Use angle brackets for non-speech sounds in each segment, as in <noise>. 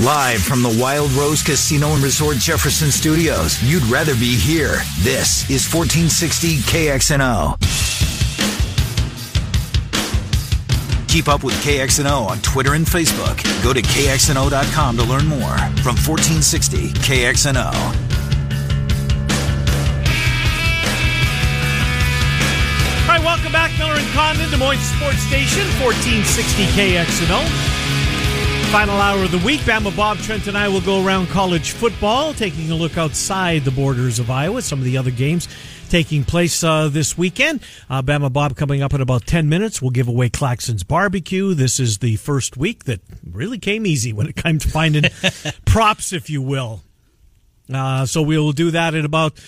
Live from the Wild Rose Casino and Resort Jefferson Studios. You'd rather be here. This is 1460 KXNO. Keep up with KXNO on Twitter and Facebook. Go to KXNO.com to learn more. From 1460 KXNO. All right, welcome back, Miller and Condon, Des Moines Sports Station, 1460 KXNO. Final hour of the week. Bama Bob, Trent, and I will go around college football, taking a look outside the borders of Iowa, some of the other games taking place uh, this weekend. Uh, Bama Bob coming up in about 10 minutes. We'll give away Claxon's Barbecue. This is the first week that really came easy when it came to finding <laughs> props, if you will. Uh, so we'll do that at about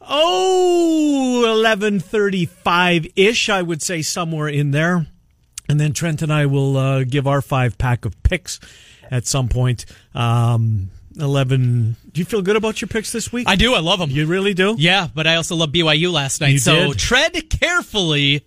oh 11:35 ish, I would say somewhere in there. And then Trent and I will uh, give our five pack of picks at some point. Um, 11. Do you feel good about your picks this week? I do. I love them. You really do? Yeah, but I also love BYU last night. You so did? tread carefully.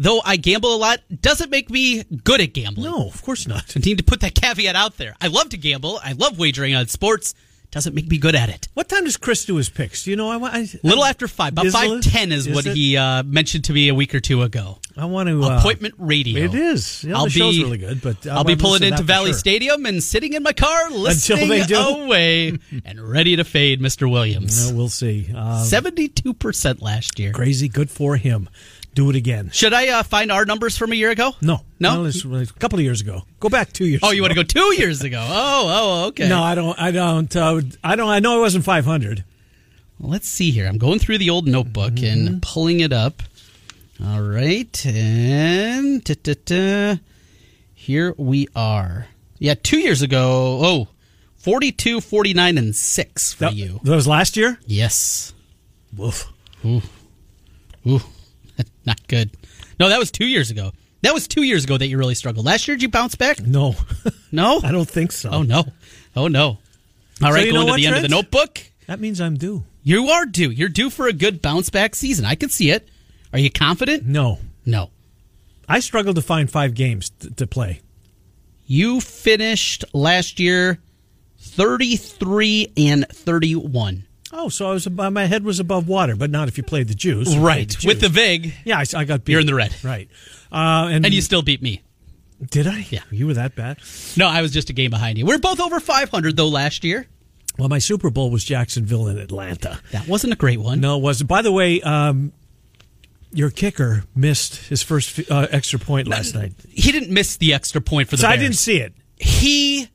Though I gamble a lot, doesn't make me good at gambling. No, of course not. I need to put that <laughs> caveat out there. I love to gamble. I love wagering on sports. Doesn't make me good at it. What time does Chris do his picks? Do you know? I, I Little after five, about five ten is, Is what it? he uh, mentioned to me a week or two ago. I want to uh, Appointment radio. It is. Yeah, I'll the show's be really good, but I I'll be pulling into Valley sure. Stadium and sitting in my car listening away <laughs> and ready to fade Mr. Williams. No, we'll see. Uh, Seventy-two percent last year. crazy. Good for him. Do it again. Should I uh, find our numbers from a year ago? No, No? it's a couple of years ago. Go back two years. Oh, you want to go two years ago? <laughs> Oh, oh, okay. No, I don't. I don't. Uh, I don't. I know I wasn't five hundred. Let's see here. I'm going through the old notebook Mm-hmm. and pulling it up. All right, and da-da-da. here we are. Yeah, two years ago. Oh, 42, 49, and six for That, you. that was last year. Yes. Woof. Ooh, <laughs> not good. No, that was two years ago. That was two years ago that you really struggled. Last year, did you bounce back? No, <laughs> No. I don't think so. Oh no. Oh no. All right, you going to the end of the notebook. That means I'm due. You are due. You're due for a good bounce back season. I can see it. Are you confident? No, No. I struggled to find five games t- to play. You finished last year 33 and 31. Oh, so I was above, my head was above water, but not if you played the juice. Played the With the VIG, yeah, I, I got beat. you're in the red. right? Uh, and And you still beat me. did I? Yeah. you were that bad. No, I was just a game behind you. We're both over 500 though last year. Well, my Super Bowl was Jacksonville and Atlanta. That wasn't a great one. No, it wasn't. By the way, um, your kicker missed his first uh, extra point last night. He didn't miss the extra point for the So I didn't see it. He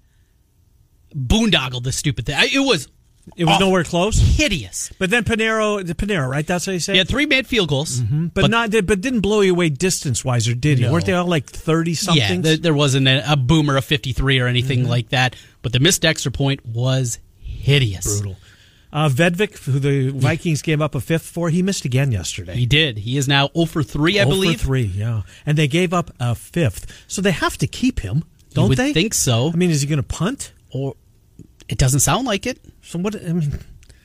boondoggled the stupid thing. It was It was Awful. nowhere close. hideous. But then Panero, the Panero, right? That's how you. He it? had three made field goals. but, not but didn't blow you away distance wise, or did he? No. Weren't they all like thirty Yeah, something? there, there wasn't a, a boomer of 53 or anything Mm-hmm. like that. But the missed extra point was hideous. brutal. Uh, Vedvik, who the Vikings gave up a fifth for, he missed again yesterday. He did. He is now 0 for 3, I 0 believe. for three, yeah, and they gave up a fifth, so they have to keep him, don't would they? think so. I mean, is he going to punt? Or it doesn't sound like it. So what? I mean,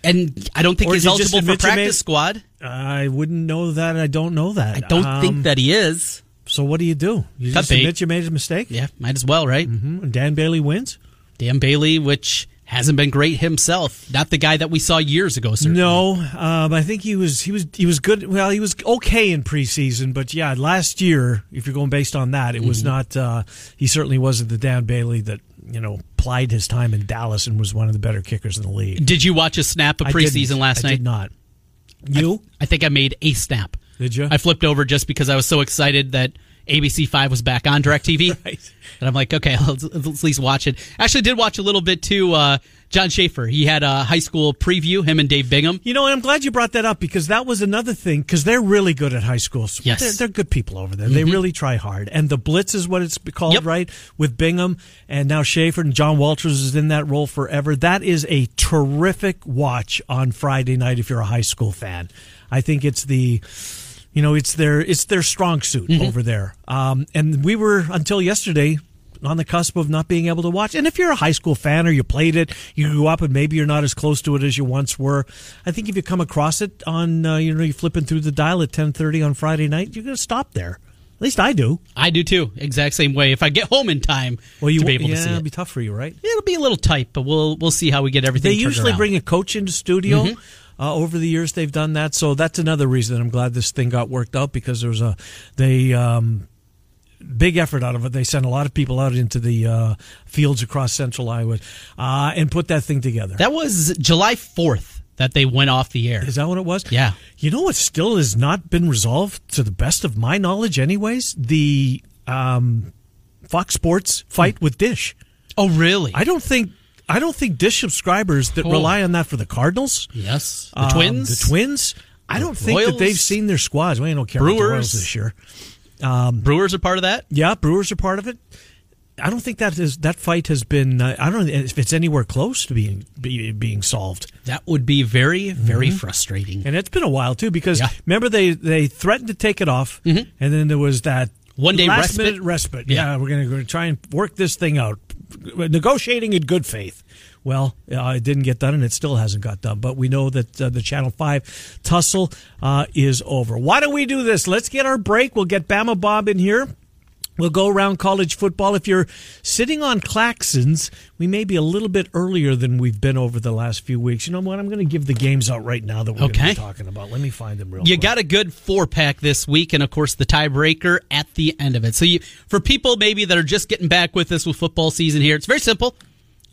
And I don't think he's did you just eligible for you made- practice squad. I wouldn't know that. I don't know that. I don't Um, think that he is. So what do you do? You Cut just bait. admit you made a mistake. Yeah, might as well, right? Mhm. Dan Bailey wins. Dan Bailey, which hasn't been great himself. Not the guy that we saw years ago, certainly. No, um, I think he was he was he was good. Well, he was okay in preseason, but yeah, last year, if you're going based on that, it was Mm-hmm. not. Uh, he certainly wasn't the Dan Bailey that you know plied his time in Dallas and was one of the better kickers in the league. Did you watch a snap of I preseason last I night? I did not. You I think I made a snap. did you? I flipped over just because I was so excited that ABC Five was back on Directv, <laughs> Right. and I'm like, okay, <laughs> let's, let's at least watch it. Actually, did watch a little bit too. Uh, John Schaefer, he had a high school preview. Him and Dave Bingham. You know, and I'm glad you brought that up because that was another thing because they're really good at high school. Yes. They're, they're good people over there. They really try hard. And the Blitz is what it's called, Yep. right? With Bingham and now Schaefer and John Walters is in that role forever. That is a terrific watch on Friday night if you're a high school fan. I think it's the you know it's their it's their strong suit over there. Um, and we were until yesterday on the cusp of not being able to watch. And if you're a high school fan or you played it you grew up and maybe you're not as close to it as you once were i think if you come across it on uh, you know you're flipping through the dial at 10.30 on friday night you're going to stop there. At least i do. I do too, exact same way. If I get home in time well you to be able yeah, to see it'll be tough for you right? It'll be a little tight, but we'll we'll see how we get everything. they usually around. bring a coach into studio uh, over the years they've done that. So that's another reason i'm glad this thing got worked out because there was a they um, big effort out of it. They sent a lot of people out into the uh, fields across central iowa uh, and put that thing together. That was July 4th that they went off the air. is that what it was? Yeah. you know what still has not been resolved to the best of my knowledge anyways? The um, fox sports fight with dish. Oh, really? i don't think i don't think dish subscribers that Oh. rely on that for the cardinals yes. The Um, Twins? The Twins. I don't think that they've seen their squads. We don't care about the Brewers? Royals this year. Brewers are part of that? Yeah, Brewers are part of it. I don't think that is that fight has been. Uh, I don't know if it's anywhere close to being be, being solved. That would be very, very frustrating. And it's been a while too, because Yeah. remember they they threatened to take it off, and then there was that One day last respite? minute respite. Yeah, Yeah. we're going to try and work this thing out, negotiating in good faith. Well, uh, it didn't get done, and it still hasn't got done. But we know that uh, the Channel Five tussle uh, is over. Why don't we do this? Let's get our break. We'll get Bama Bob in here. We'll go around college football. If you're sitting on Claxons, we may be a little bit earlier than we've been over the last few weeks. You know what? I'm going to give the games out right now that we're Okay. be talking about. Let me find them real quick. You quick. got a good four pack this week, and of course the tiebreaker at the end of it. So, you, for people maybe that are just getting back with us with football season here, it's very simple.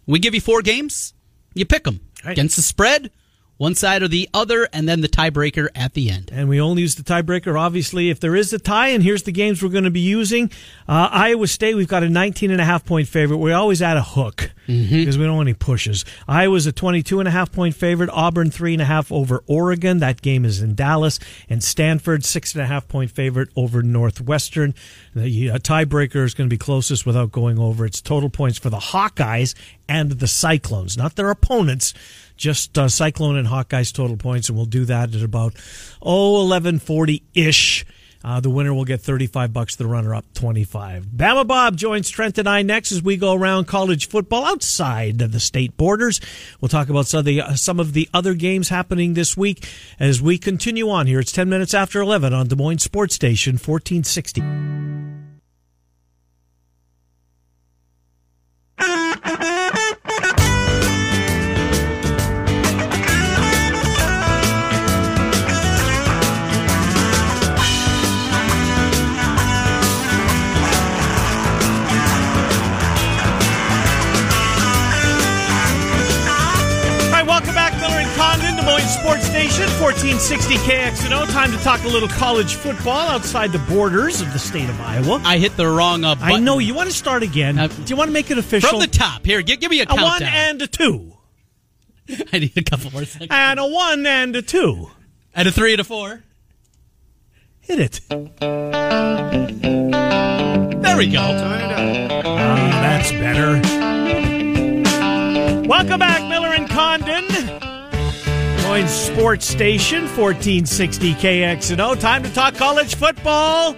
We give you four games, you pick them Right. against the spread, one side or the other, and then the tiebreaker at the end. And we only use the tiebreaker, obviously, if there is a tie. And here's the games we're going to be using. Uh, Iowa State, we've got a 19 and a half point favorite. We always add a hook because we don't want any pushes. Iowa's a 22 and a half point favorite. Auburn, three and a half over Oregon. That game is in Dallas. And Stanford, six and a half point favorite over Northwestern. The uh, tiebreaker is going to be closest without going over. It's total points for the Hawkeyes and the Cyclones, not their opponents just uh, Cyclone and Hawkeyes total points, and we'll do that at about oh eleven forty ish. Uh, the winner will get 35 bucks, the runner up 25. Bama Bob joins Trent and I next as we go around college football outside of the state borders. We'll talk about some of the, uh, some of the other games happening this week as we continue on here. It's 10 minutes after 11 on Des Moines Sports Station 1460. <laughs> 1460 KXNO. Time to talk a little college football outside the borders of the state of Iowa. I hit the wrong uh, button. I know you want to start again. Uh, Do you want to make it official? From the top. Here, give, give me a a countdown. one and a two, <laughs> I need a couple more seconds. and a one and a two. And a three and a four. Hit it. There we go. Ah, that's better. Welcome back, Miller and Condon. Moines Sports Station, 1460 KXNO. Time to talk college football.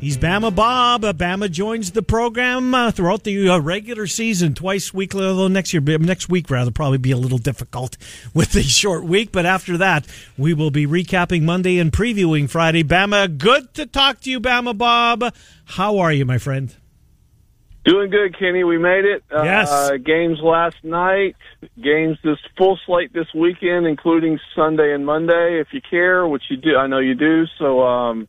He's Bama Bob. Uh, Bama joins the program uh, throughout the uh, regular season, twice weekly. Although next year, next week rather, probably be a little difficult <laughs> with the short week. But after that, we will be recapping Monday and previewing Friday. Bama, good to talk to you, Bama Bob. How are you, my friend? Doing good, Kenny. We made it. Yes. Uh, games last night. Games this full slate this weekend, including Sunday and Monday, if you care, which you do. I know you do. So, um,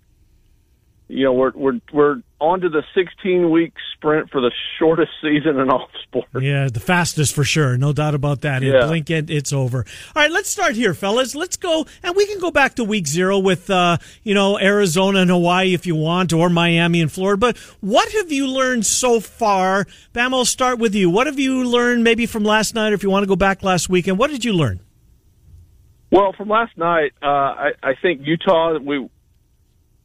you know, we're we're we're on to the 16 week sprint for the shortest season in all sports. Yeah, the fastest for sure. No doubt about that. In Yeah. blink it, it's over. All right, let's start here, fellas. Let's go, and we can go back to week zero with, uh, you know, Arizona and Hawaii if you want, or Miami and Florida. But what have you learned so far? Bam, I'll start with you. What have you learned maybe from last night, or if you want to go back last weekend? What did you learn? Well, from last night, uh, I, I think Utah, we,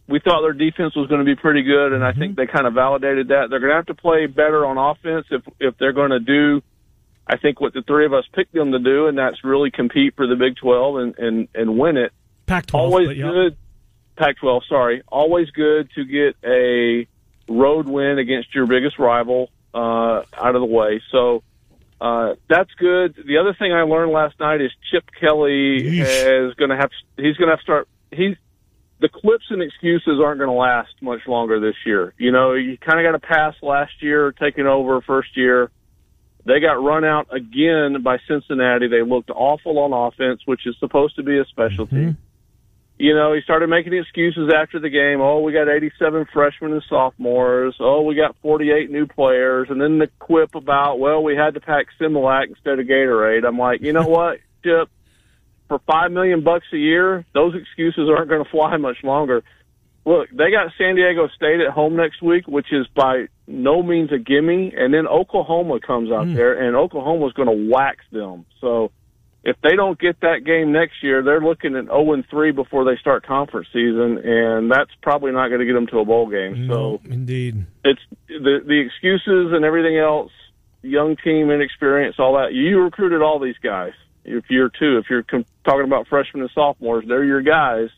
we thought their defense was going to be pretty good, and I think they kind of validated that. They're going to have to play better on offense if, if they're going to do, I think, what the three of us picked them to do, and that's really compete for the Big 12 and, and, and win it. Pac 12. always yeah. good. Pac-12, sorry. Always good to get a road win against your biggest rival uh, out of the way. So uh, that's good. The other thing I learned last night is Chip Kelly Yeesh. is going to have. He's going to have to start. He's the clips and excuses aren't going to last much longer this year. You know, you kind of got to pass last year, taking over first year. They got run out again by Cincinnati. They looked awful on offense, which is supposed to be a specialty. Mm-hmm. You know, he started making excuses after the game. Oh, we got 87 freshmen and sophomores. Oh, we got 48 new players. And then the quip about, well, we had to pack Similac instead of Gatorade. I'm like, you know <laughs> what, Chip? For five million bucks a year, those excuses aren't going to fly much longer. Look, they got San Diego State at home next week, which is by no means a gimme. And then Oklahoma comes out mm. there, and Oklahoma's going to wax them. So if they don't get that game next year, they're looking at 0 and 3 before they start conference season, and that's probably not going to get them to a bowl game. So Indeed. it's the the excuses and everything else, young team, inexperience, all that. You recruited all these guys. If you're two, if you're com- talking about freshmen and sophomores, they're your guys.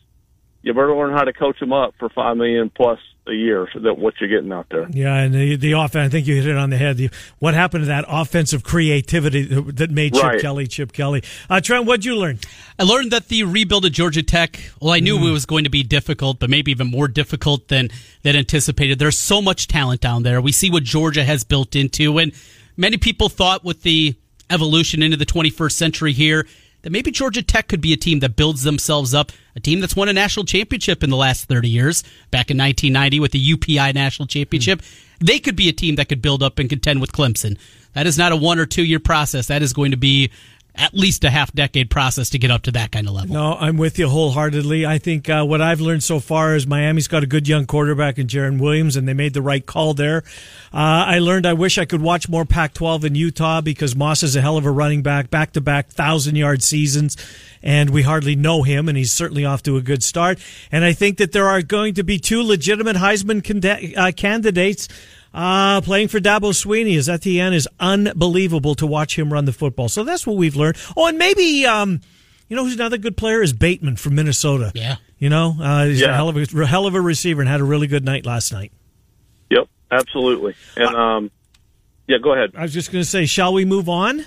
You better learn how to coach them up for five million plus a year, so that what you're getting out there. Yeah, and the, the offense, I think you hit it on the head. The, what happened to that offensive creativity that made Chip Right. Kelly Chip Kelly? Uh, Trent, what'd you learn? I learned that the rebuild at Georgia Tech, well, I knew it was going to be difficult, but maybe even more difficult than, than anticipated. There's so much talent down there. We see what Georgia has built into, and many people thought with the evolution into the 21st century here that maybe Georgia Tech could be a team that builds themselves up, a team that's won a national championship in the last 30 years, back in 1990 with the UPI national championship. They could be a team that could build up and contend with Clemson. That is not a one or two year process. That is going to be at least a half decade process to get up to that kind of level. No, I'm with you wholeheartedly. I think uh, what I've learned so far is Miami's got a good young quarterback in Jarren Williams, and they made the right call there. Uh, I learned I wish I could watch more Pac-12 in Utah because Moss is a hell of a running back, back-to-back thousand-yard seasons, and we hardly know him, and he's certainly off to a good start. And I think that there are going to be two legitimate Heisman uh, candidates. Uh, playing for Dabo Swinney is at the end is unbelievable to watch him run the football. So that's what we've learned. Oh, and maybe, um, you know who's another good player is Bateman from Minnesota. Yeah. You know, uh, he's a hell of a hell of a receiver and had a really good night last night. Yep, absolutely. And um, yeah, go ahead. I was just going to say, shall we move on?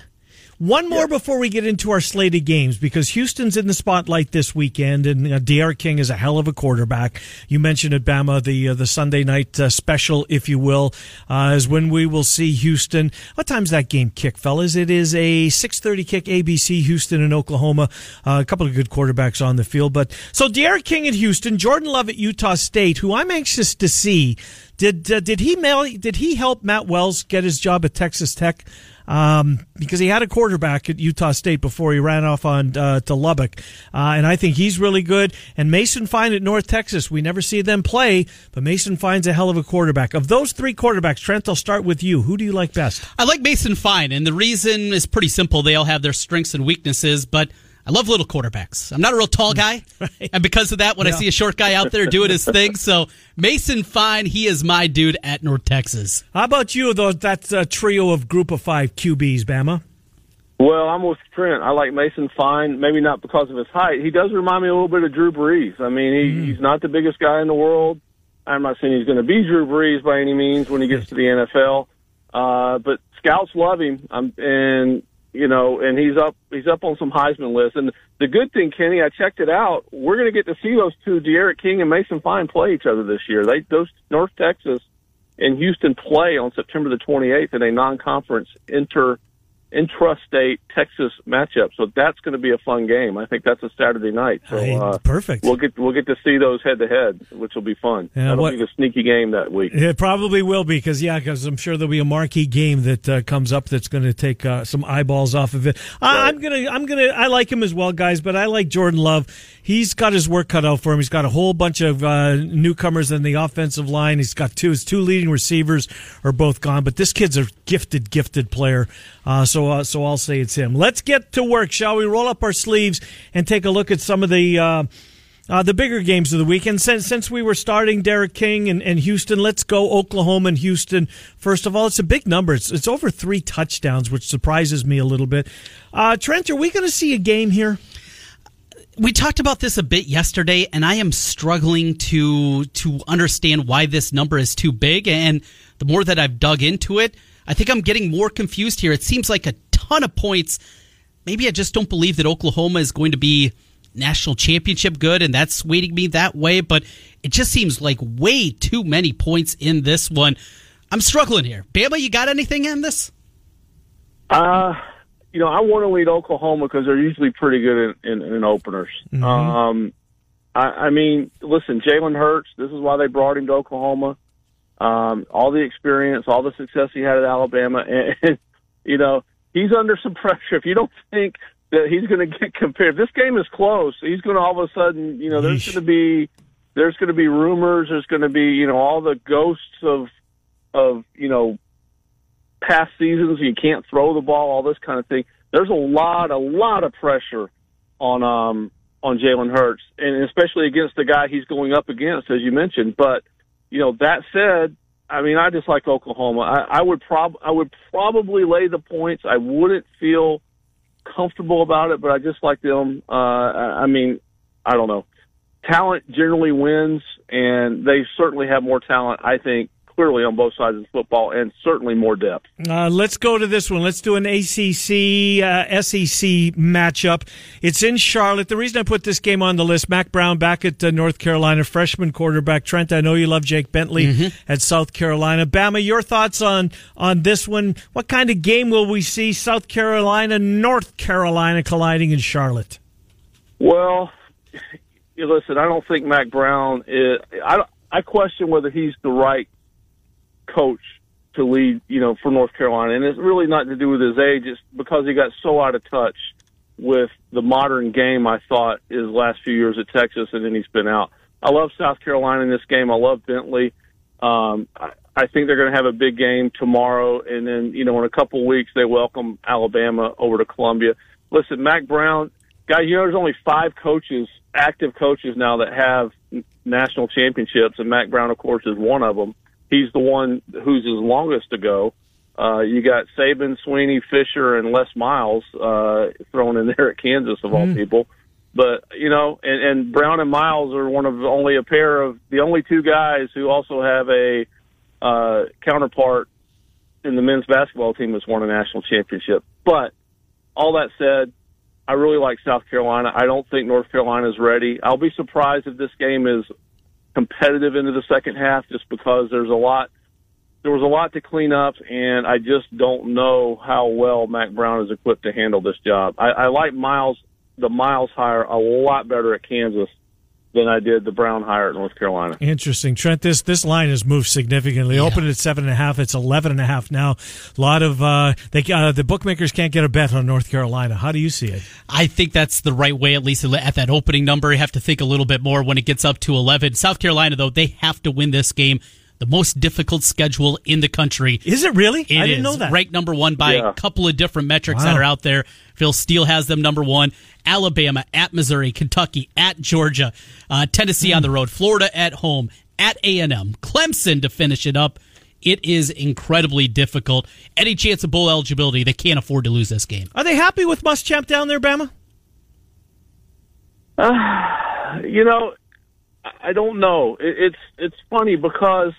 One more before we get into our slated games because Houston's in the spotlight this weekend, and uh, D'Eriq King is a hell of a quarterback. You mentioned at Bama the uh, the Sunday night uh, special, if you will, uh, is when we will see Houston. What time's that game kick, fellas? It is a six thirty kick. ABC Houston and Oklahoma. Uh, a couple of good quarterbacks on the field, but so D'Eriq King at Houston, Jordan Love at Utah State, who I'm anxious to see. Did uh, did he mail, did he help Matt Wells get his job at Texas Tech? Um, because he had a quarterback at Utah State before he ran off on uh, to Lubbock, uh, and I think he's really good. And Mason Fine at North Texas, we never see them play, but Mason Fine's a hell of a quarterback. Of those three quarterbacks, Trent, I'll start with you. Who do you like best? I like Mason Fine, and the reason is pretty simple. They all have their strengths and weaknesses, but I love little quarterbacks. I'm not a real tall guy, <laughs> and because of that, when I see a short guy out there doing his thing, so Mason Fine, he is my dude at North Texas. How about you? Though that uh, trio of Group of Five QBs, Bama. Well, I'm with Trent. I like Mason Fine, maybe not because of his height. He does remind me a little bit of Drew Brees. I mean, he, he's not the biggest guy in the world. I'm not saying he's going to be Drew Brees by any means when he gets to the NFL. Uh, but scouts love him, um, and you know, and he's up he's up on some Heisman lists. And the good thing, Kenny, I checked it out. We're going to get to see those two, D'Eriq King and Mason Fine, play each other this year. They those North Texas and Houston play on September the 28th in a non-conference inter intrastate Texas matchup. So that's going to be a fun game. I think that's a Saturday night. So uh, perfect. We'll get we'll get to see those head to head, which will be fun. Yeah, That'll what- be the sneaky game that week. It probably will be because yeah, because I'm sure there'll be a marquee game that uh, comes up that's going to take uh, some eyeballs off of it. I, I'm gonna, I'm gonna, I like him as well, guys, but I like Jordan Love. He's got his work cut out for him. He's got a whole bunch of uh, newcomers in the offensive line. He's got two, his two leading receivers are both gone, but this kid's a gifted, gifted player. Uh, so, uh, so I'll say it's him. Let's get to work, shall we? Roll up our sleeves and take a look at some of the. Uh, uh, the bigger games of the weekend. Since since we were starting D'Eriq King and, and Houston, let's go Oklahoma and Houston. First of all, it's a big number. It's, it's over three touchdowns, which surprises me a little bit. Uh, Trent, are we going to see a game here? we talked about this a bit yesterday, and I am struggling to to understand why this number is too big. And the more that I've dug into it, I think I'm getting more confused here. It seems like a ton of points. Maybe I just don't believe that Oklahoma is going to be national championship good, and that's weighting me that way. But it just seems like way too many points in this one. I'm struggling here. Bama, you got anything in this? Uh, you know, I want to lead Oklahoma because they're usually pretty good in, in, in openers. Um, I, I mean, listen, Jalen Hurts. This is why they brought him to Oklahoma. Um, all the experience, all the success he had at Alabama, <laughs> and, and you know, he's under some pressure. If you don't think that he's going to get compared, if this game is close, he's going to all of a sudden, you know, there's going to be there's going to be rumors. There's going to be, you know, all the ghosts of of you know past seasons. You can't throw the ball, all this kind of thing. There's a lot, a lot of pressure on um on Jalen Hurts, and especially against the guy he's going up against, as you mentioned. But you know, that said, I mean, I just like Oklahoma. I, I would prob I would probably lay the points. I wouldn't feel comfortable about it, but I just like them. Uh, I I mean, I don't know. Talent generally wins, and they certainly have more talent. I think clearly on both sides of football, and certainly more depth. Uh, let's go to this one. Let's do an ACC uh, SEC matchup. It's in Charlotte. The reason I put this game on the list, Mack Brown back at uh, North Carolina, freshman quarterback. Trent, I know you love Jake Bentley at South Carolina. Bama, your thoughts on on this one? What kind of game will we see? South Carolina, North Carolina colliding in Charlotte. Well, <sighs> listen. I don't think Mack Brown is. I I question whether he's the right coach to lead. You know, for North Carolina, and it's really not to do with his age. It's because he got so out of touch with the modern game. I thought his last few years at Texas, and then he's been out. I love South Carolina in this game. I love Bentley. Um, I, I think they're going to have a big game tomorrow, and then you know in a couple weeks they welcome Alabama over to Columbia. Listen, Mack Brown, guy, you know there's only five coaches, active coaches now that have national championships, and Mack Brown, of course, is one of them. He's the one who's his longest to go. Uh, you got Saban, Swinney, Fisher, and Les Miles uh, thrown in <laughs> there at Kansas of all people. But you know, and, and Brown and Miles are one of only a pair of the only two guys who also have a uh, counterpart in the men's basketball team that's won a national championship. But all that said, I really like South Carolina. I don't think North Carolina is ready. I'll be surprised if this game is competitive into the second half, just because there's a lot. There was a lot to clean up, and I just don't know how well Mack Brown is equipped to handle this job. I, I like Miles, the Miles hire, a lot better at Kansas than I did the Brown hire at North Carolina. Interesting, Trent. This this line has moved significantly. Opened at seven and a half. It's eleven and a half now. A lot of uh, they uh, the bookmakers can't get a bet on North Carolina. How do you see it? I think that's the right way, at least at that opening number. You have to think a little bit more when it gets up to 11. South Carolina, though, they have to win this game. The most difficult schedule in the country. Is it really? It I didn't is. know that. Ranked number one by Yeah. a couple of different metrics Wow. that are out there. Phil Steele has them number one. Alabama at Missouri, Kentucky at Georgia, uh, Tennessee on the road, Florida at home, at A&M, Clemson to finish it up. It is incredibly difficult. Any chance of bowl eligibility, they can't afford to lose this game. Are they happy with Muschamp down there, Bama? you know, I- I don't know. It's it's funny because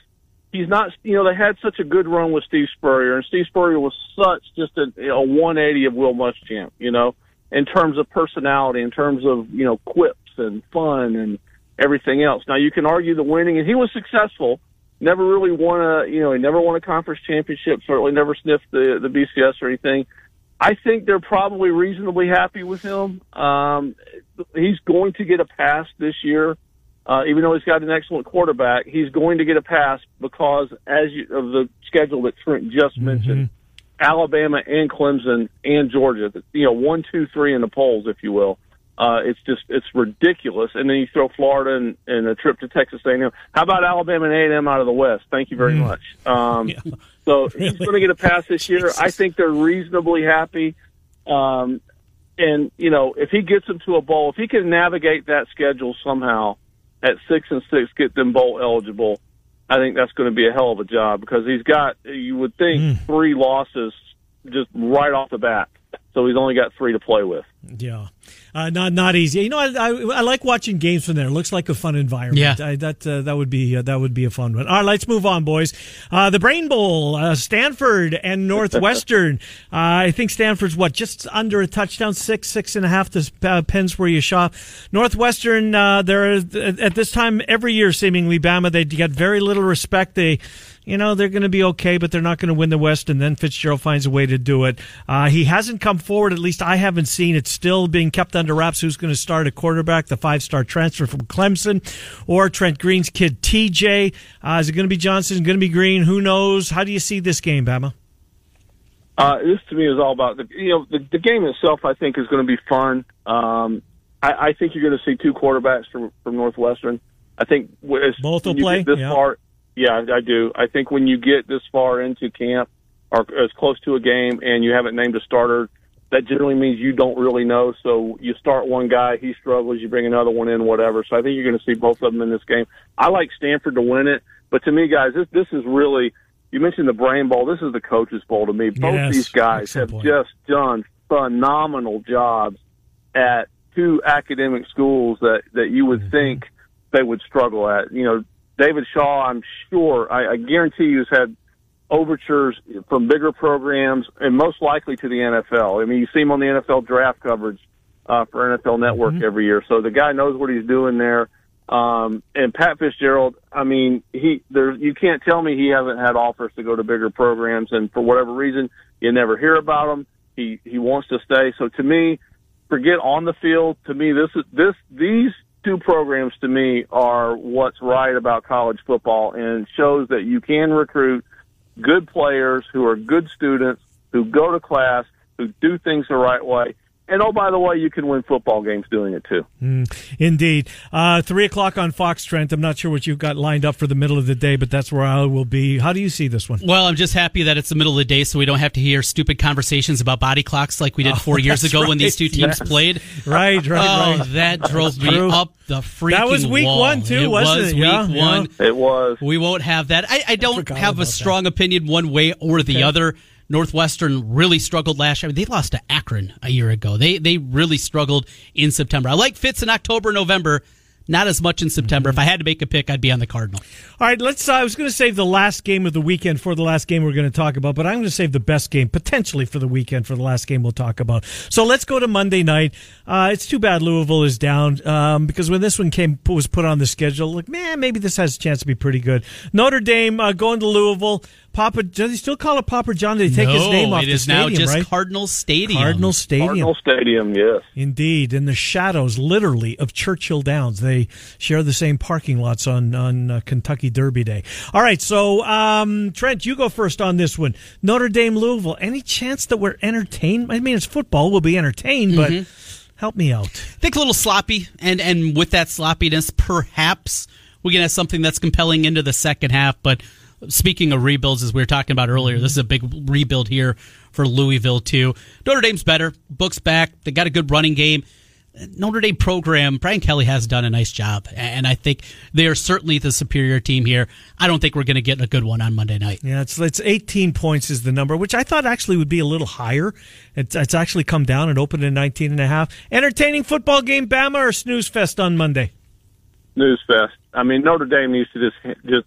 he's not. You know, they had such a good run with Steve Spurrier, and Steve Spurrier was such just a, a 180 of Will Muschamp. You know, in terms of personality, in terms of you know quips and fun and everything else. Now you can argue the winning, and he was successful. Never really won a. You know, he never won a conference championship. Certainly never sniffed the the BCS or anything. I think they're probably reasonably happy with him. Um, he's going to get a pass this year, uh, even though he's got an excellent quarterback. He's going to get a pass because as you, of the schedule that Trent just mm-hmm. mentioned, Alabama and Clemson and Georgia, you know, one, two, three in the polls, if you will. Uh, it's just it's ridiculous. And then you throw Florida and, and a trip to Texas A&M. How about Alabama and A&M out of the West? Thank you very mm. much. Um, yeah. <laughs> So <laughs> really? he's going to get a pass this year. Jesus. I think they're reasonably happy. Um, and you know, if he gets them to a bowl, if he can navigate that schedule somehow at six and six, get them bowl eligible, I think that's going to be a hell of a job because he's got. You would think mm. three losses just right off the bat, so he's only got three to play with. Yeah. Uh, not not easy. You know, I, I, I, like watching games from there. It looks like a fun environment. Yeah, I, that uh, that would be uh, that would be a fun one. All right, let's move on, boys. Uh, the Brain Bowl, uh, Stanford and Northwestern. <laughs> Uh, I think Stanford's what just under a touchdown, six six and a half. Depends where you shop. Northwestern, they're at this time every year, seemingly Bama. They get very little respect. They you know, they're going to be okay, but they're not going to win the West. And then Fitzgerald finds a way to do it. Uh, he hasn't come forward. At least I haven't seen. it, still being kept under wraps. Who's going to start a quarterback? The five star transfer from Clemson or Trent Green's kid, TJ. Uh, is it going to be Johnson? Going to be Green? Who knows? How do you see this game, Bama? Uh, this to me is all about the you know the, the game itself. I think is going to be fun. Um, I, I think you're going to see two quarterbacks from from Northwestern. I think as both will play this yeah. far. Yeah, I do. I think when you get this far into camp or as close to a game and you haven't named a starter, that generally means you don't really know. So you start one guy, he struggles, you bring another one in, whatever. So I think you're going to see both of them in this game. I like Stanford to win it, but to me, guys, this this is really. You mentioned the Brain Bowl. This is the Coaches Bowl to me. Both yes, these guys have point. just done phenomenal jobs at two academic schools that that you would mm-hmm. think they would struggle at. You know, David Shaw, I'm sure, I, I guarantee you, has had overtures from bigger programs and most likely to the NFL. I mean, you see him on the NFL draft coverage uh, for NFL Network mm-hmm. every year, so the guy knows what he's doing there. Um, and Pat Fitzgerald, I mean, he there you can't tell me he hasn't had offers to go to bigger programs, and for whatever reason, you never hear about him. He he wants to stay. So to me, forget on the field. To me, this is this these two programs to me are what's right about college football and shows that you can recruit good players who are good students who go to class who do things the right way and oh, by the way, you can win football games doing it too. Mm, indeed. Uh, three o'clock on Fox, Trent. I'm not sure what you've got lined up for the middle of the day, but that's where I will be. How do you see this one? Well, I'm just happy that it's the middle of the day so we don't have to hear stupid conversations about body clocks like we did oh, four years ago right. when these two teams yes. played. Right, right, oh, that drove me up the freaking That was week wall. one, too, it wasn't was it? week yeah, one. Yeah. It was. We won't have that. I, I don't I have a strong that. opinion one way or the okay. other. Northwestern really struggled last year. I mean, they lost to Akron a year ago. They they really struggled in September. I like Fitz in October, November. Not as much in September. Mm-hmm. If I had to make a pick, I'd be on the Cardinal. All right, let's. Uh, I was going to save the last game of the weekend for the last game we're going to talk about, but I'm going to save the best game potentially for the weekend for the last game we'll talk about. So let's go to Monday night. Uh, it's too bad Louisville is down um, because when this one came was put on the schedule, like man, maybe this has a chance to be pretty good. Notre Dame uh, going to Louisville. Papa, does he still call it Papa John? Did he take no, his name off it the is stadium, now just right? Cardinal Stadium. Cardinal Stadium. Cardinal Stadium, yes. Indeed, in the shadows, literally, of Churchill Downs. They share the same parking lots on on uh, Kentucky Derby Day. All right, so um, Trent, you go first on this one. Notre Dame, Louisville. Any chance that we're entertained? I mean, it's football. We'll be entertained, but Mm-hmm. help me out. I think a little sloppy, and and with that sloppiness, perhaps we can have something that's compelling into the second half, but speaking of rebuilds, as we were talking about earlier, this is a big rebuild here for Louisville too. Notre Dame's better. Book's back. They got a good running game. Notre Dame program, Brian Kelly has done a nice job, and I think they are certainly the superior team here. I don't think we're going to get a good one on Monday night. Yeah, it's it's 18 points is the number, which I thought actually would be a little higher. It's, it's actually come down and opened at 19 and a half. Entertaining football game, Bama or snooze fest on Monday? Snooze fest. I mean, Notre Dame needs to just just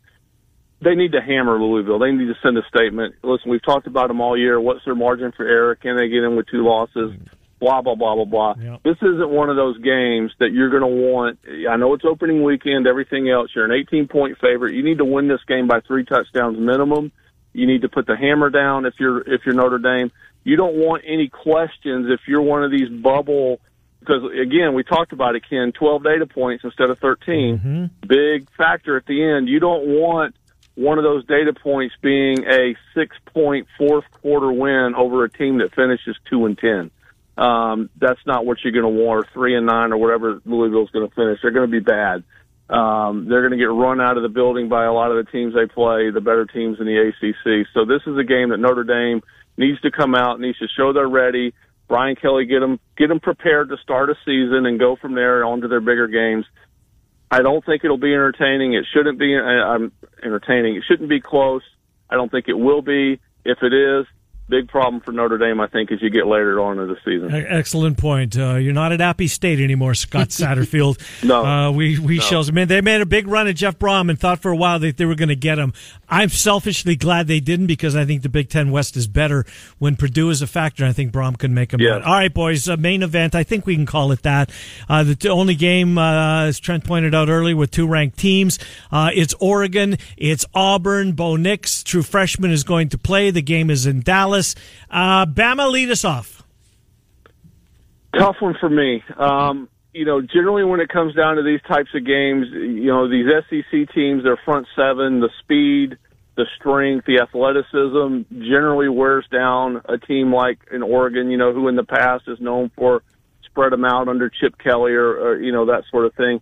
they need to hammer Louisville. They need to send a statement. Listen, we've talked about them all year. What's their margin for error? Can they get in with two losses? Blah blah blah blah blah. Yep. This isn't one of those games that you're going to want. I know it's opening weekend. Everything else, you're an 18 point favorite. You need to win this game by three touchdowns minimum. You need to put the hammer down if you're if you're Notre Dame. You don't want any questions if you're one of these bubble because again, we talked about it, Ken. Twelve data points instead of 13 Mm-hmm. Big factor at the end. You don't want one of those data points being a six-point fourth quarter win over a team that finishes two and ten. Um, that's not what you're going to want, or three and nine, or whatever Louisville's going to finish. They're going to be bad. Um, they're going to get run out of the building by a lot of the teams they play, the better teams in the ACC. So this is a game that Notre Dame needs to come out, needs to show they're ready. Brian Kelly get them get them prepared to start a season and go from there on to their bigger games. I don't think it'll be entertaining. It shouldn't be um, entertaining. It shouldn't be close. I don't think it will be. If it is, big problem for Notre Dame, I think, as you get later on in the season. Excellent point. Uh, you're not at Appy State anymore, Scott <laughs> Satterfield. no, uh, we we no. shall. Man, they made a big run at Jeff Brohm and thought for a while that they were going to get him. I'm selfishly glad they didn't because I think the Big Ten West is better when Purdue is a factor. I think Brohm can make them. Yes. All right, boys. Uh, main event. I think we can call it that. Uh, the t- only game, uh, as Trent pointed out earlier, with two ranked teams. Uh, it's Oregon. It's Auburn. Bo Nix, true freshman, is going to play. The game is in Dallas. Uh, Bama, lead us off. Tough one for me. Um, you know, generally when it comes down to these types of games, you know, these SEC teams, their front seven, the speed, the strength, the athleticism generally wears down a team like in Oregon, you know, who in the past is known for spread them out under Chip Kelly or, or you know, that sort of thing.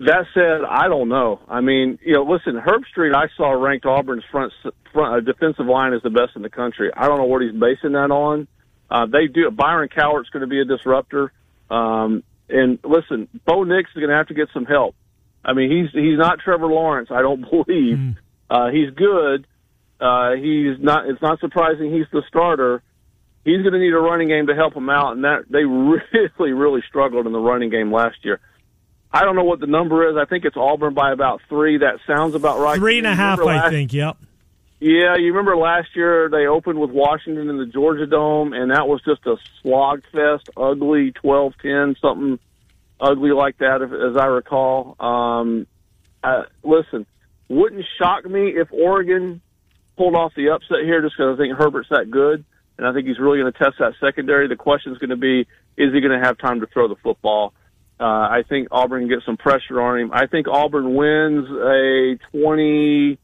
That said, I don't know. I mean, you know, listen, Herbstreit, I saw ranked Auburn's front front uh, defensive line is the best in the country. I don't know what he's basing that on. Uh, they do. Byron Cowart's going to be a disruptor. Um, and listen, Bo Nix is going to have to get some help. I mean, he's he's not Trevor Lawrence. I don't <laughs> believe Mm. uh, he's good. Uh, he's not. It's not surprising he's the starter. He's going to need a running game to help him out, and that they <laughs> really, really struggled in the running game last year. I don't know what the number is. I think it's Auburn by about three. That sounds about right. Three and a half, and a You half, remember I think. Yep. yeah, you remember last year they opened with Washington in the Georgia Dome, and that was just a slog fest, ugly 12-10, something ugly like that, if, as I recall. Um, uh, listen, wouldn't shock me if Oregon pulled off the upset here, just because I think Herbert's that good, and I think he's really going to test that secondary. The question is going to be, is he going to have time to throw the football? Uh, I think Auburn can get some pressure on him. I think Auburn wins a 20-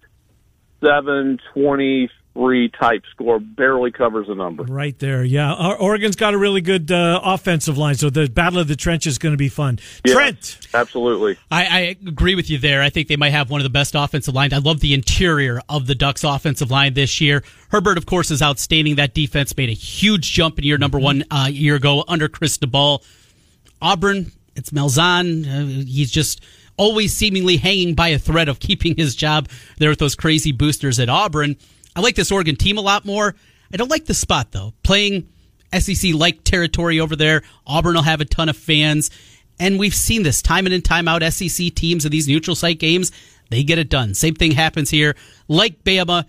seven twenty three type score barely covers the number. Right there, yeah. Or- Oregon's got a really good uh, offensive line, so the battle of the trenches is going to be fun. Yeah, Trent, absolutely. I, I agree with you there. I think they might have one of the best offensive lines. I love the interior of the Ducks offensive line this year. Herbert, of course, is outstanding. That defense made a huge jump in year number one uh, year ago under Cristobal. Auburn, it's Malzahn. Uh, he's just always seemingly hanging by a thread of keeping his job there with those crazy boosters at Auburn. I like this Oregon team a lot more. I don't like the spot though. Playing SEC like territory over there. Auburn will have a ton of fans. And we've seen this time in and time out. SEC teams in these neutral site games, they get it done. Same thing happens here. Like Bama,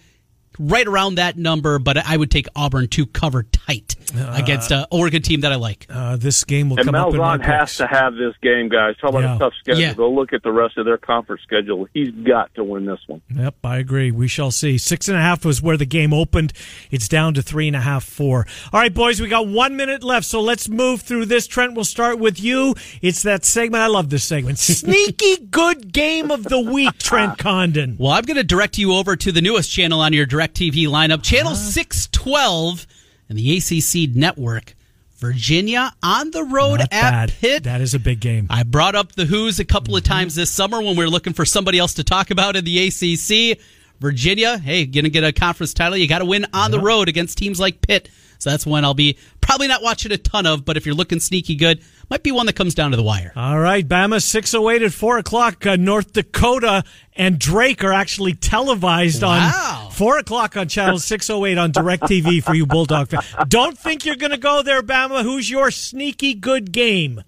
right around that number, but I would take Auburn to cover tight against an Oregon team that I like. uh, this game will And come up in my Malzahn has picks. to have this game, guys. Talk about Yeah. a tough schedule. Yeah. Go look at the rest of their conference schedule. He's got to win this one. Yep, I agree. We shall see. Six and a half was where the game opened. It's down to three and a half, four. All right, boys, we got one minute left, so let's move through this. Trent, we'll start with you. It's that segment. I love this segment. <laughs> Sneaky good game of the week, Trent <laughs> Condon. Well, I'm going to direct you over to the newest channel on your DirecTV lineup, channel 612 and the ACC network. Virginia on the road Not at bad. Pitt. That is a big game. I brought up the Hoos a couple of mm-hmm. times this summer when we were looking for somebody else to talk about in the ACC. Virginia, hey, gonna get a conference title. You got to win on the road against teams like Pitt. So that's one I'll be probably not watching a ton of, but if you're looking sneaky good, might be one that comes down to the wire. All right, Bama 608 at 4 o'clock. Uh, North Dakota and Drake are actually televised Wow. on 4 o'clock on channel <laughs> 608 on DirecTV for you Bulldog fans. Don't think you're going to go there, Bama. Who's your sneaky good game?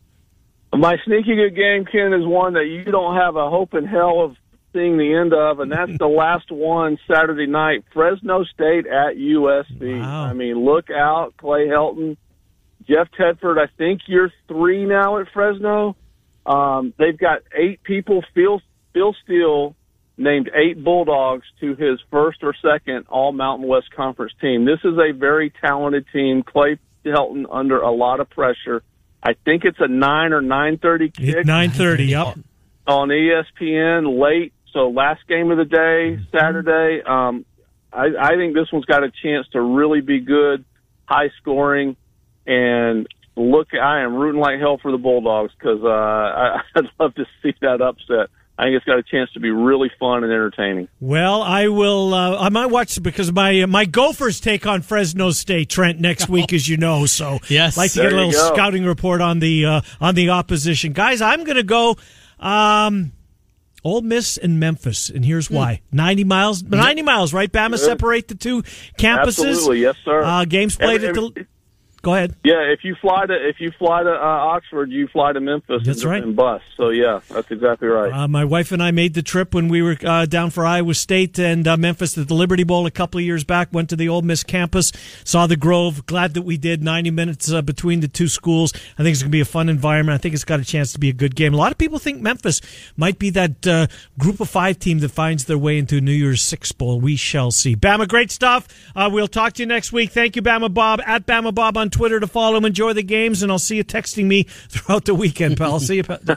My sneaky good game, Ken, is one that you don't have a hope in hell of seeing the end of, and that's the last one Saturday night. Fresno State at USC. Wow. I mean, look out, Clay Helton, Jeff Tedford. I think you're three now at Fresno. Um, they've got eight people. Phil Phil Steele named eight Bulldogs to his first or second All Mountain West Conference team. This is a very talented team. Clay Helton under a lot of pressure. I think it's a nine or nine thirty kick. Nine thirty. Yep. On ESPN late. So last game of the day, Mm-hmm. Saturday. Um, I, I think this one's got a chance to really be good, high scoring, and look. I am rooting like hell for the Bulldogs because uh, I, <laughs> I'd love to see that upset. I think it's got a chance to be really fun and entertaining. Well, I will. Uh, I might watch because my my Gophers take on Fresno State Trent next week, as you know. So <laughs> Yes. like to There get a little scouting report on the uh, on the opposition, guys. I'm going to go. Um, Ole Miss and Memphis, and here's Hmm. why: ninety miles, ninety miles, right? Bama separate the two campuses. Absolutely, yes, sir. Uh, games played Every- at the. Go ahead. Yeah, if you fly to if you fly to uh, Oxford, you fly to Memphis. That's and, right. And bus. So yeah, that's exactly right. Uh, my wife and I made the trip when we were uh, down for Iowa State and uh, Memphis at the Liberty Bowl a couple of years back. Went to the Ole Miss campus, saw the Grove. Glad that we did. Ninety minutes uh, between the two schools. I think it's going to be a fun environment. I think it's got a chance to be a good game. A lot of people think Memphis might be that uh, group of five team that finds their way into New Year's Six Bowl. We shall see. Bama, great stuff. Uh, we'll talk to you next week. Thank you, Bama Bob at Bama Bob on Twitter to follow him. Enjoy the games, and I'll see you texting me <laughs> throughout the weekend, pal. see you. pal. <laughs> Take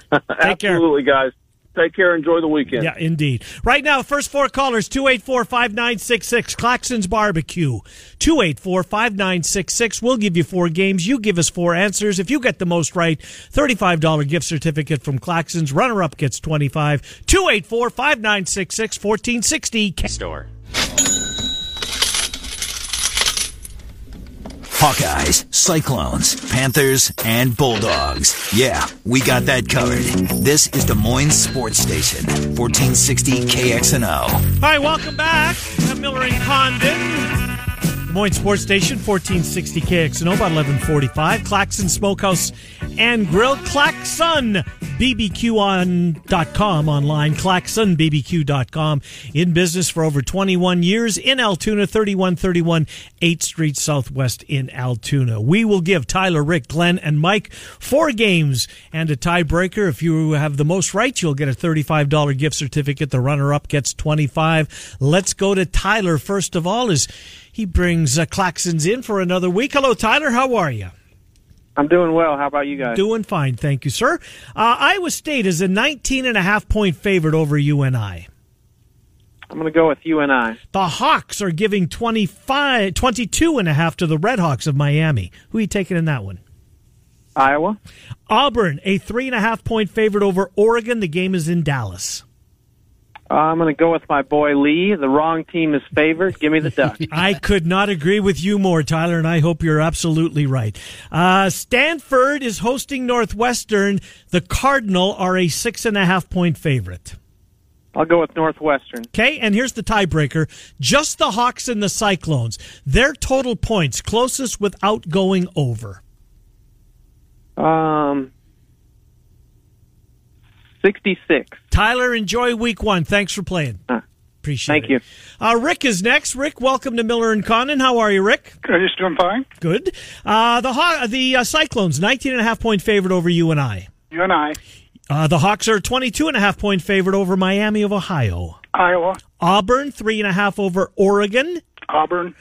care. Absolutely, guys. Take care. Enjoy the weekend. Yeah, indeed. Right now, first four callers 284 5966, Claxon's Barbecue. 284 5966. We'll give you four games. You give us four answers. If you get the most right, $35 gift certificate from Claxon's. Runner up gets 25 284 5966 1460. store. Hawkeyes, Cyclones, Panthers, and Bulldogs. Yeah, we got that covered. This is Des Moines Sports Station, 1460 KXNO. All right, welcome back. I'm Miller and Condon. Des Moines Sports Station, 1460 KXNO, about 1145. Claxon Smokehouse and Grill. Claxon, BBQ.com online. ClaxonBBQ.com. In business for over 21 years in Altoona, 3131 8th Street Southwest in Altoona. We will give Tyler, Rick, Glenn, and Mike four games and a tiebreaker. If you have the most right, you'll get a $35 gift certificate. The runner up gets 25 Let's go to Tyler first of all as he brings uh, Claxons in for another week. Hello, Tyler. How are you? I'm doing well. How about you guys? Doing fine, thank you, sir. Uh, Iowa State is a 19 and a half point favorite over UNI. I'm going to go with UNI. The Hawks are giving 25, 22 and a half to the Red Hawks of Miami. Who are you taking in that one? Iowa. Auburn, a three and a half point favorite over Oregon. The game is in Dallas. Uh, I'm going to go with my boy Lee. The wrong team is favored. Give me the <laughs> duck. I could not agree with you more, Tyler, and I hope you're absolutely right. Uh, Stanford is hosting Northwestern. The Cardinal are a six and a half point favorite. I'll go with Northwestern. Okay, and here's the tiebreaker. Just the Hawks and the Cyclones. Their total points closest without going over. Um, 66. Tyler, enjoy week one. Thanks for playing. Uh, Appreciate thank it. Thank you. Uh, Rick is next. Rick, welcome to Miller and Condon. How are you, Rick? Good, just doing fine. Good. Uh, the Haw- the uh, Cyclones, 19 and a half point favorite over UNI. You and I, Uh, the Hawks are 22 and a half point favorite over Miami of Ohio. Iowa, Auburn, three and a half over Oregon. Auburn,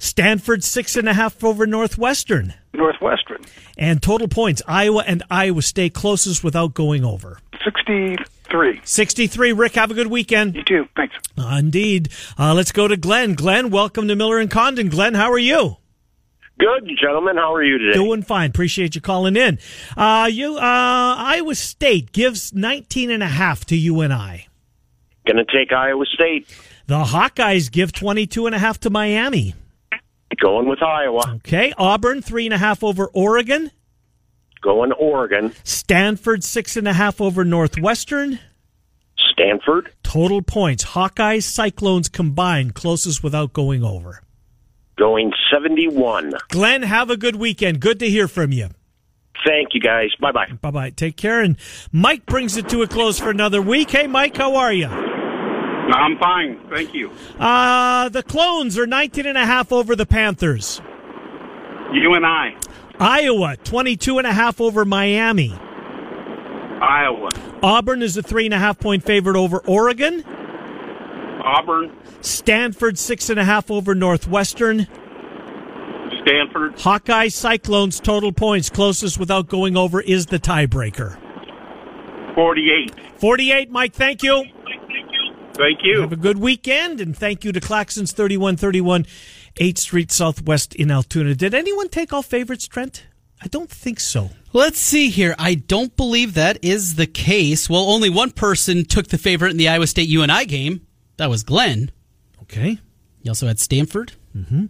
Stanford, six and a half over Northwestern. Northwestern, And total points, Iowa and Iowa State closest without going over. 63. 63. Rick, have a good weekend. You too. Thanks. Uh, indeed. Uh, let's go to Glenn. Glenn, welcome to Miller and Condon. Glenn, how are you? Good, gentlemen. How are you today? Doing fine. Appreciate you calling in. Uh, you, uh, Iowa State gives 19 and a half to UNI. Going to take Iowa State. The Hawkeyes give 22 and a half to Miami. Going with Iowa. Okay. Auburn, three and a half over Oregon. Going Oregon. Stanford, six and a half over Northwestern. Stanford. Total points. Hawkeyes, Cyclones combined, closest without going over. Going 71. Glenn, have a good weekend. Good to hear from you. Thank you, guys. Bye bye. Bye bye. Take care. And Mike brings it to a close for another week. Hey, Mike, how are you? I'm fine. Thank you. Uh, the Clones are 19 and a half over the Panthers. UNI, Iowa, 22 and a half over Miami. Iowa, Auburn is a three and a half point favorite over Oregon. Auburn, Stanford six and a half over Northwestern. Stanford, Hawkeye Cyclones total points closest without going over is the tiebreaker. 48. 48, Mike, thank you. Thank you. Have a good weekend, and thank you to Claxons 3131 8th Street Southwest in Altoona. Did anyone take all favorites, Trent? I don't think so. Let's see here. I don't believe that is the case. Well, only one person took the favorite in the Iowa State UNI game. That was Glenn. Okay. You also had Stanford. Mm-hmm.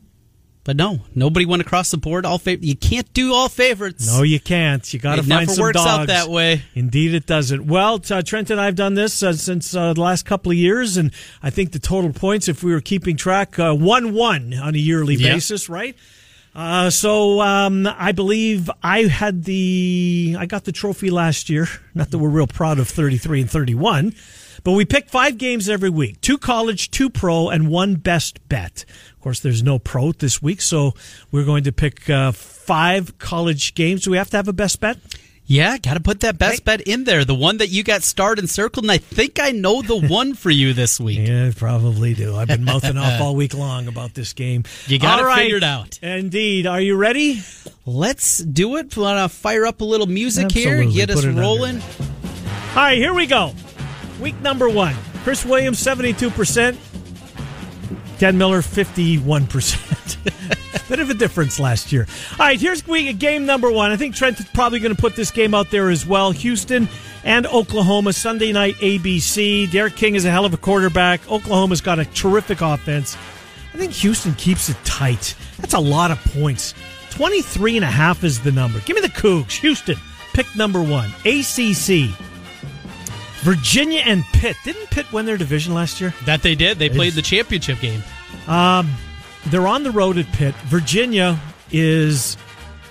But no, nobody went across the board. All fav- You can't do all favorites. No, you can't. You got to find never some works out that way. Indeed, it doesn't. Well, uh, Trent and I have done this uh, since uh, the last couple of years, and I think the total points, if we were keeping track, uh, one one on a yearly Yeah. basis, right? Uh, so um, I believe I had the I got the trophy last year. <laughs> Not that we're real proud of thirty three and thirty one, but we pick five games every week: two college, two pro, and one best bet. Of course, there's no pro this week, so we're going to pick uh, five college games. Do we have to have a best bet? Yeah, got to put that best bet in there. The one that you got starred and circled, and I think I know the <laughs> one for you this week. Yeah, probably do. I've been mouthing off <laughs> all week long about this game. You got All it right. figured out. Indeed. Are you ready? Let's do it. Want to fire up a little music here? Absolutely. Get us Put under rolling. All right, here we go. Week number one. Chris Williams, 72%. Ken Miller, 51%. <laughs> Bit of a difference last year. All right, here's week, game number one. I think Trent is probably going to put this game out there as well. Houston and Oklahoma, Sunday night ABC. D'Eriq King is a hell of a quarterback. Oklahoma's got a terrific offense. I think Houston keeps it tight. That's a lot of points. 23 and a half is the number. Give me the Cougs. Houston, pick number one. ACC. Virginia and Pitt. Didn't Pitt win their division last year? That they did. They played the championship game. Um, they're on the road at Pitt. Virginia is,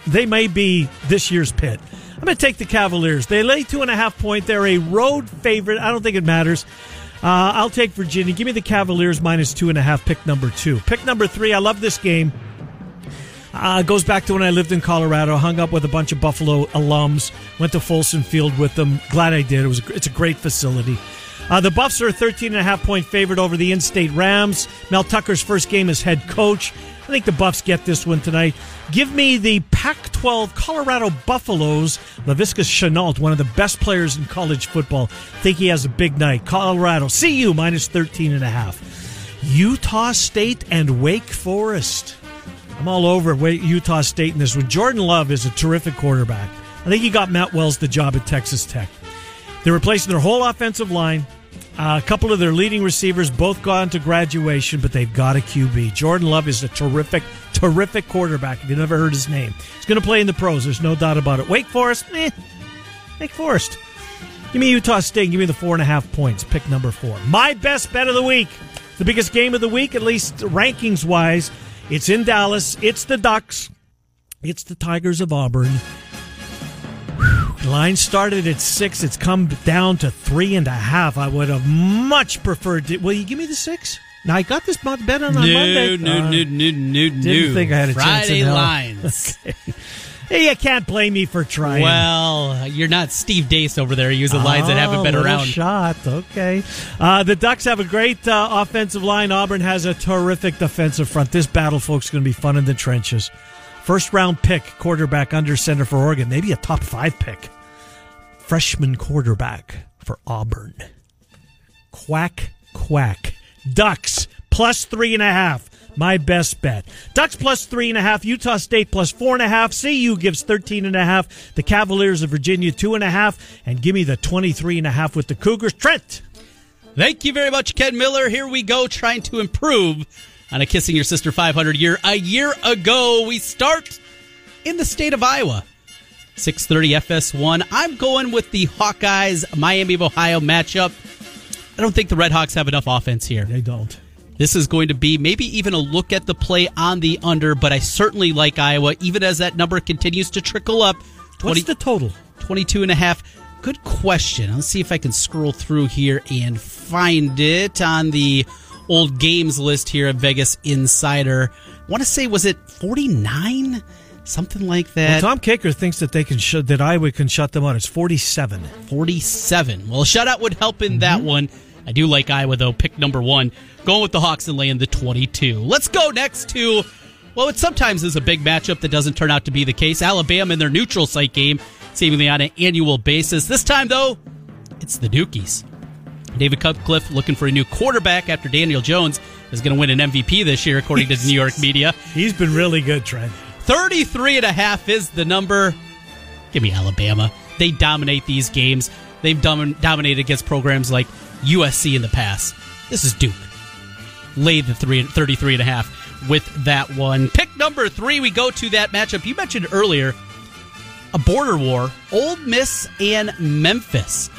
they may be this year's Pitt. I'm going to take the Cavaliers. They lay two and a half point. They're a road favorite. I don't think it matters. Uh, I'll take Virginia. Give me the Cavaliers minus two and a half. Pick number two. Pick number three. I love this game. Uh, goes back to when I lived in Colorado. Hung up with a bunch of Buffalo alums. Went to Folsom Field with them. Glad I did. It was. It's a great facility. Uh, the Buffs are a 13 and a half point favorite over the in-state Rams. Mel Tucker's first game as head coach. I think the Buffs get this one tonight. Give me the Pac-12 Colorado Buffaloes. Laviska Shenault, one of the best players in college football. Think he has a big night. Colorado, CU minus 13 and a half. Utah State and Wake Forest. I'm all over Utah State in this one. Jordan Love is a terrific quarterback. I think he got Matt Wells the job at Texas Tech. They're replacing their whole offensive line. Uh, a couple of their leading receivers both gone to graduation, but they've got a QB. Jordan Love is a terrific, terrific quarterback. If you never heard his name, he's going to play in the pros. There's no doubt about it. Wake Forest, eh, Wake Forest. Give me Utah State. Give me the four and a half points. Pick number four. My best bet of the week. The biggest game of the week, at least rankings wise. It's in Dallas. It's the Ducks. It's the Tigers of Auburn. Line started at six. It's come down to three and a half. I would have much preferred. To, will you give me the six? Now I got this bet on, on no, Monday. no, Uh, no, no, no, no. Didn't think I had a chance Friday in lines. <laughs> Hey, you can't blame me for trying. Well, you're not Steve Deace over there using lines that haven't been Oh, around. Shot, okay. Uh, the Ducks have a great uh, offensive line. Auburn has a terrific defensive front. This battle, folks, is going to be fun in the trenches. First round pick, quarterback under center for Oregon, maybe a top five pick. Freshman quarterback for Auburn. Quack, quack. Ducks plus three and a half. My best bet. Ducks plus three and a half. Utah State plus four and a half. CU gives 13 and a half. The Cavaliers of Virginia two and a half. And give me the 23 and a half with the Cougars. Trent. Thank you very much, Ken Miller. Here we go, trying to improve on a Kissing Your Sister 500 year. A year ago, we start in the state of Iowa. 630 FS1. I'm going with the Hawkeyes Miami of Ohio matchup. I don't think the Red Hawks have enough offense here. They don't. This is going to be maybe even a look at the play on the under, but I certainly like Iowa, even as that number continues to trickle up. What's the total? 22 and a half. Good question. Let's see if I can scroll through here and find it on the old games list here at Vegas Insider. I want to say, was it 49? Something like Well, that. Tom Kaker thinks that they can sh- that Iowa can shut them out. It's 47. 47. Well, a shutout would help in that mm-hmm. one I do like Iowa, though. Pick number one. Going with the Hawks and laying the 22. Let's go next to, well, it sometimes is a big matchup that doesn't turn out to be the case. Alabama in their neutral site game, seemingly on an annual basis. This time, though, it's the Dukies. David Cutcliffe looking for a new quarterback after Daniel Jones is going to win an MVP this year, according to the New York media. He's been really good, Trent. 33 and a half is the number. Give me Alabama. They dominate these games. They've dom- dominated against programs like USC in the past. This is Duke. Lay the three, 33 and a half with that one. Pick number three, we go to that matchup you mentioned earlier. A border war, Ole Miss and Memphis.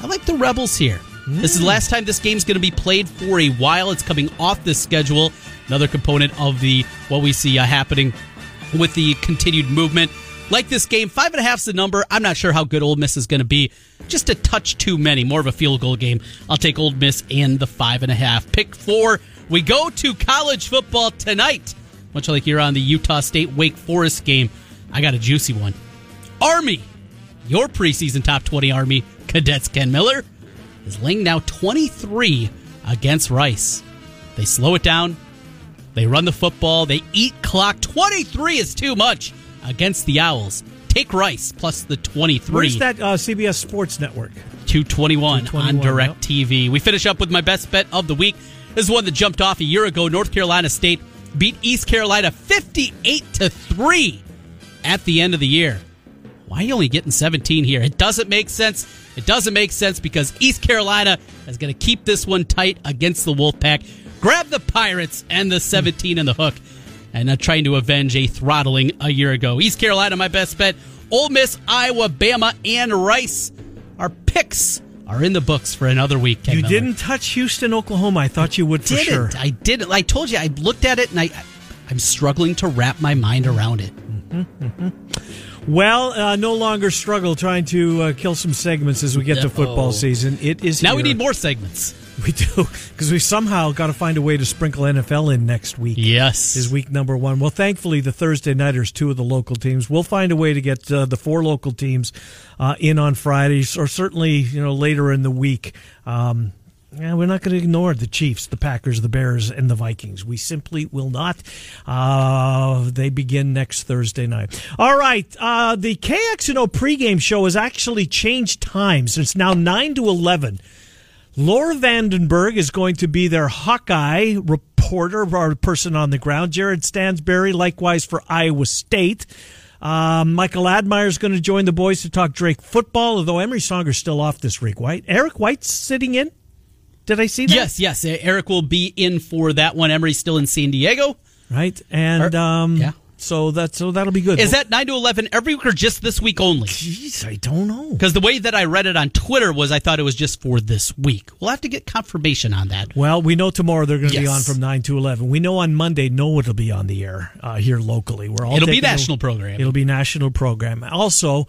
I like the Rebels here. This is the last time this game's going to be played for a while. It's coming off the schedule. Another component of the what we see uh, happening with the continued movement. Like this game, five and a half's the number. I'm not sure how good Ole Miss is going to be. Just a touch too many. More of a field goal game. I'll take Ole Miss and the five and a half. Pick four. We go to college football tonight. Much like you're on the Utah State Wake Forest game, I got a juicy one. Army, your preseason top 20 Army cadets Ken Miller is laying now 23 against Rice. They slow it down. They run the football. They eat clock. 23 is too much against the Owls. Take Rice plus the 23. Where's that uh, CBS Sports Network? 221, 221, on DirecTV. We finish up with my best bet of the week. This is one that jumped off a year ago. North Carolina State beat East Carolina 58 to 3 at the end of the year. Why are you only getting 17 here? It doesn't make sense. It doesn't make sense because East Carolina is going to keep this one tight against the Wolfpack. Grab the Pirates and the 17 in the hook and not trying to avenge a throttling a year ago. East Carolina, my best bet. Ole Miss, Iowa, Bama, and Rice. Our picks are in the books for another week. Ken You Miller. didn't touch Houston, Oklahoma. I thought you would for didn't. sure. I didn't. I told you. I looked at it and I, I'm struggling to wrap my mind around it. Well, uh, no longer struggle trying to uh, kill some segments as we get to football season. It is Now we need more segments. <laughs> We do because we somehow got to find a way to sprinkle NFL in next week. Yes. is week number one. Well, thankfully, the Thursday nighters, two of the local teams. We'll find a way to get uh, the four local teams uh, in on Fridays, or certainly you know later in the week. Um, yeah, we're not going to ignore the Chiefs, the Packers, the Bears, and the Vikings. We simply will not. Uh, they begin next Thursday night. All right. Uh, the KXNO pregame show has actually changed times. It's now 9 to 11. Laura Vandenberg is going to be their Hawkeye reporter or person on the ground. Jared Stansberry, likewise for Iowa State. Um, Michael Admire is going to join the boys to talk Drake football, although Emery Songer's still off this week. White Eric White's sitting in. Did I see that? Yes, yes. Eric will be in for that one. Emery's still in San Diego. Right, and Or- um, yeah. So that so that'll be good. Is that 9 to 11 every week or just this week only? Jeez, I don't know. Because the way that I read it on Twitter was I thought it was just for this week. We'll have to get confirmation on that. Well, we know tomorrow they're going to be on from nine to eleven. We know on Monday no it'll be on the air uh, here locally. We're all It'll be a- national programming. It'll be national program. Also,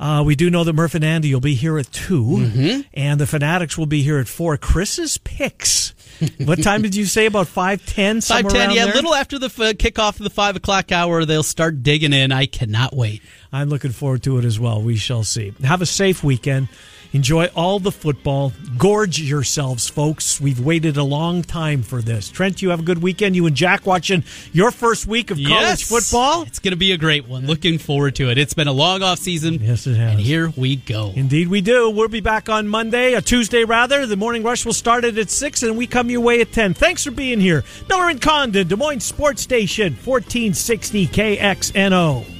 uh, we do know that Murph and Andy will be here at 2 Mm-hmm. and the Fanatics will be here at four. Chris's picks. <laughs> what time did you say? About five ten. Five ten, yeah, a little after the f- kickoff of the five o'clock hour, they'll start digging in. I cannot wait. I'm looking forward to it as well. We shall see. Have a safe weekend. Enjoy all the football. Gorge yourselves, folks. We've waited a long time for this. Trent, you have a good weekend. You and Jack watching your first week of college Yes. football. It's going to be a great one. Looking forward to it. It's been a long off season. Yes, it has. And here we go. Indeed, we do. We'll be back on Monday, a Tuesday rather. The morning rush will start at 6, and we come your way at 10. Thanks for being here. Miller and Condon, Des Moines Sports Station, 1460 KXNO.